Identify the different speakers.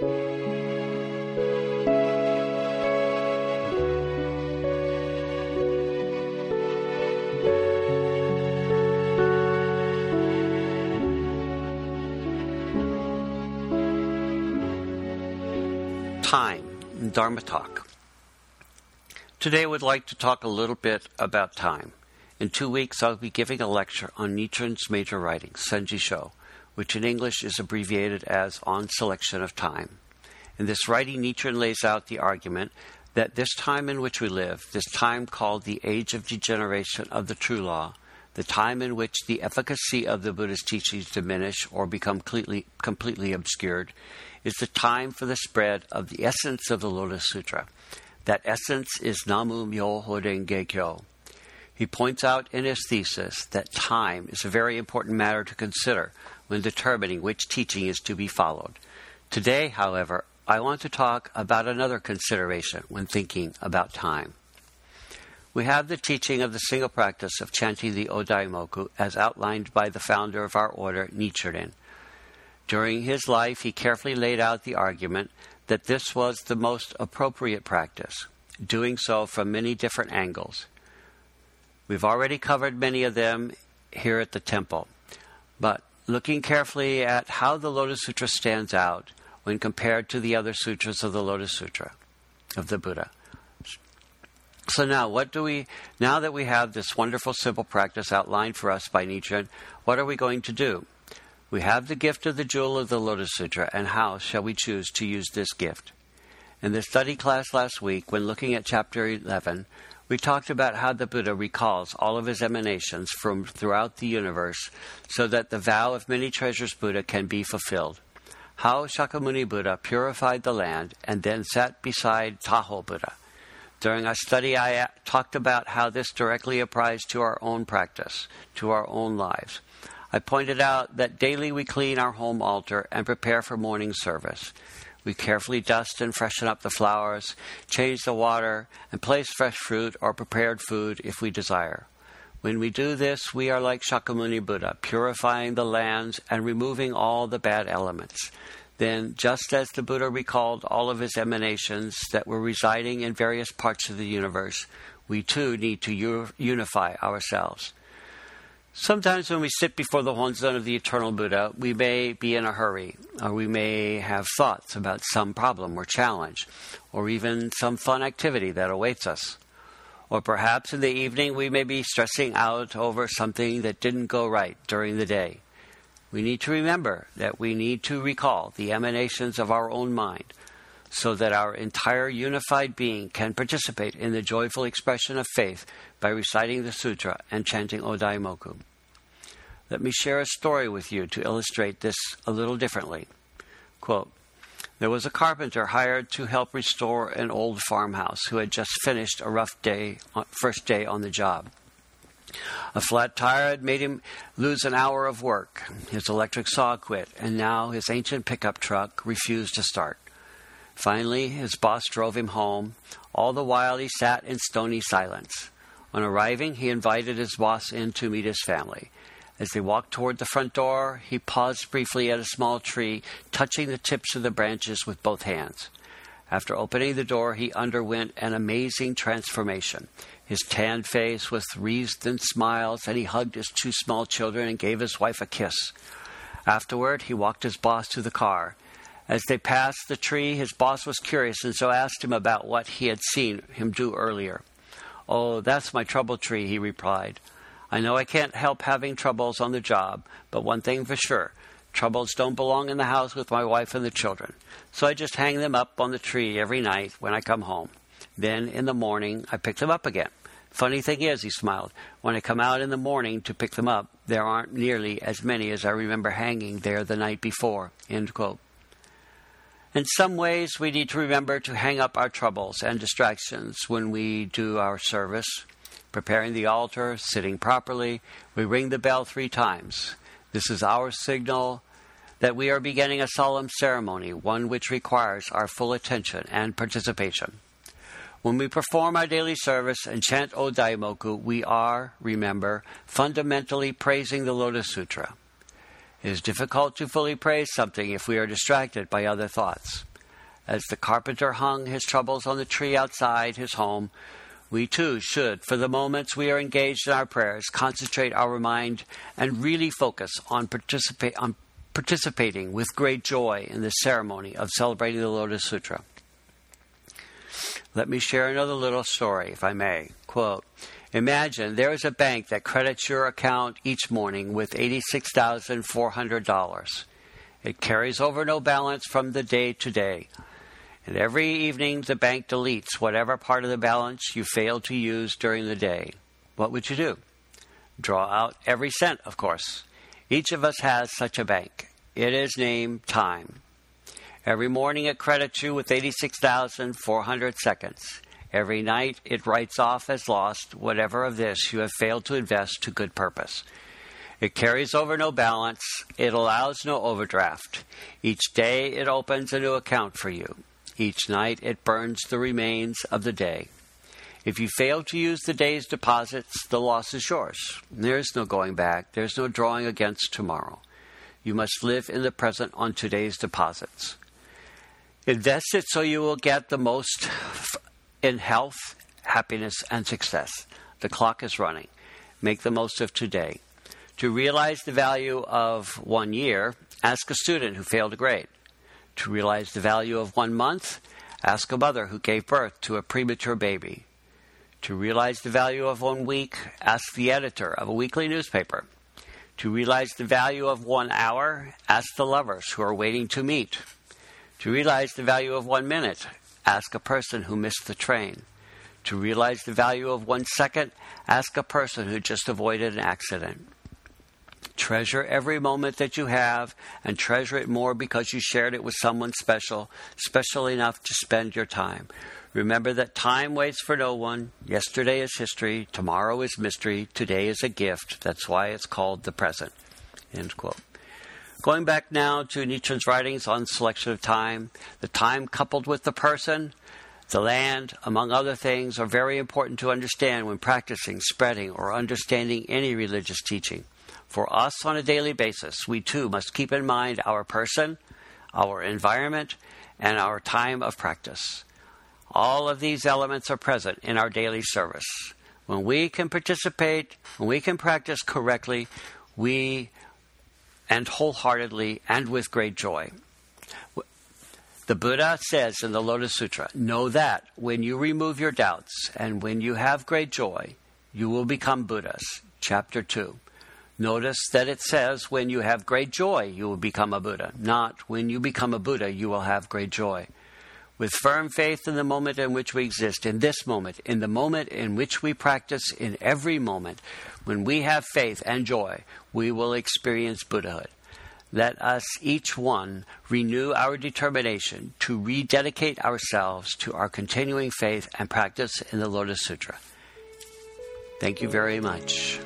Speaker 1: Time, Dharma Talk. Today I would like to talk a little bit about time. In two weeks, I'll be giving a lecture on Nichiren's major writing, Senji Sho, which in English is abbreviated as On Selection of Time. In this writing, Nichiren lays out the argument that this time in which we live, this time called the age of degeneration of the true law, the time in which the efficacy of the Buddha's teachings diminish or become completely, completely obscured, is the time for the spread of the essence of the Lotus Sutra. That essence is Namu Myoho Renge Kyo. He points out in his thesis that time is a very important matter to consider when determining which teaching is to be followed. Today, however, I want to talk about another consideration when thinking about time. We have the teaching of the single practice of chanting the Odaimoku as outlined by the founder of our order, Nichiren. During his life, he carefully laid out the argument that this was the most appropriate practice, doing so from many different angles. We've already covered many of them here at the temple, but looking carefully at how the Lotus Sutra stands out when compared to the other sutras of the Lotus Sutra of the Buddha. So now, what do we? Now that we have this wonderful simple practice outlined for us by Nichiren, what are we going to do? We have the gift of the jewel of the Lotus Sutra, and how shall we choose to use this gift? In the study class last week, when looking at chapter 11, we talked about how the Buddha recalls all of his emanations from throughout the universe so that the vow of many treasures Buddha can be fulfilled. How Shakyamuni Buddha purified the land and then sat beside Taho Buddha. During our study, I uh, talked about how this directly applies to our own practice, to our own lives. I pointed out that daily we clean our home altar and prepare for morning service. We carefully dust and freshen up the flowers, change the water, and place fresh fruit or prepared food if we desire. When we do this, we are like Shakyamuni Buddha, purifying the lands and removing all the bad elements. Then, just as the Buddha recalled all of his emanations that were residing in various parts of the universe, we too need to unify ourselves. Sometimes when we sit before the Honzon of the eternal Buddha, we may be in a hurry, or we may have thoughts about some problem or challenge, or even some fun activity that awaits us. Or perhaps in the evening we may be stressing out over something that didn't go right during the day. We need to remember that we need to recall the emanations of our own mind so that our entire unified being can participate in the joyful expression of faith by reciting the sutra and chanting Odaimoku. Let me share a story with you to illustrate this a little differently. Quote, there was a carpenter hired to help restore an old farmhouse who had just finished a rough day, uh, first day on the job. A flat tire had made him lose an hour of work. His electric saw quit, and now his ancient pickup truck refused to start. Finally, his boss drove him home. All the while, he sat in stony silence. On arriving, he invited his boss in to meet his family. As they walked toward the front door, he paused briefly at a small tree, touching the tips of the branches with both hands. After opening the door, he underwent an amazing transformation. His tanned face was wreathed in smiles, and he hugged his two small children and gave his wife a kiss. Afterward, he walked his boss to the car. As they passed the tree, his boss was curious and so asked him about what he had seen him do earlier. Oh, that's my trouble tree, he replied. I know I can't help having troubles on the job, but one thing for sure troubles don't belong in the house with my wife and the children. So I just hang them up on the tree every night when I come home. Then in the morning, I pick them up again. Funny thing is, he smiled, when I come out in the morning to pick them up, there aren't nearly as many as I remember hanging there the night before. In some ways, we need to remember to hang up our troubles and distractions when we do our service. Preparing the altar, sitting properly, we ring the bell three times. This is our signal that we are beginning a solemn ceremony, one which requires our full attention and participation. When we perform our daily service and chant O Daimoku, we are, remember, fundamentally praising the Lotus Sutra. It is difficult to fully praise something if we are distracted by other thoughts. As the carpenter hung his troubles on the tree outside his home, we too should, for the moments we are engaged in our prayers, concentrate our mind and really focus on, participate, on participating with great joy in the ceremony of celebrating the Lotus Sutra. Let me share another little story, if I may. Quote Imagine there is a bank that credits your account each morning with $86,400. It carries over no balance from the day to day. And every evening, the bank deletes whatever part of the balance you failed to use during the day. What would you do? Draw out every cent, of course. Each of us has such a bank. It is named time. Every morning, it credits you with 86,400 seconds. Every night, it writes off as lost whatever of this you have failed to invest to good purpose. It carries over no balance. It allows no overdraft. Each day, it opens a new account for you. Each night, it burns the remains of the day. If you fail to use the day's deposits, the loss is yours. There's no going back. There's no drawing against tomorrow. You must live in the present on today's deposits. Invest it so you will get the most in health, happiness, and success. The clock is running. Make the most of today. To realize the value of one year, ask a student who failed a grade. To realize the value of one month, ask a mother who gave birth to a premature baby. To realize the value of one week, ask the editor of a weekly newspaper. To realize the value of one hour, ask the lovers who are waiting to meet. To realize the value of one minute, ask a person who missed the train. To realize the value of one second, ask a person who just avoided an accident. Treasure every moment that you have and treasure it more because you shared it with someone special, special enough to spend your time. Remember that time waits for no one. Yesterday is history. Tomorrow is mystery. Today is a gift. That's why it's called the present. End quote. Going back now to Nichiren's writings on selection of time, the time coupled with the person, the land, among other things, are very important to understand when practicing, spreading, or understanding any religious teaching. For us on a daily basis, we too must keep in mind our person, our environment, and our time of practice. All of these elements are present in our daily service. When we can participate, when we can practice correctly, we and wholeheartedly and with great joy. The Buddha says in the Lotus Sutra Know that when you remove your doubts and when you have great joy, you will become Buddhas. Chapter 2. Notice that it says when you have great joy, you will become a Buddha, not when you become a Buddha, you will have great joy. With firm faith in the moment in which we exist, in this moment, in the moment in which we practice, in every moment, when we have faith and joy, we will experience Buddhahood. Let us each one renew our determination to rededicate ourselves to our continuing faith and practice in the Lotus Sutra. Thank you very much.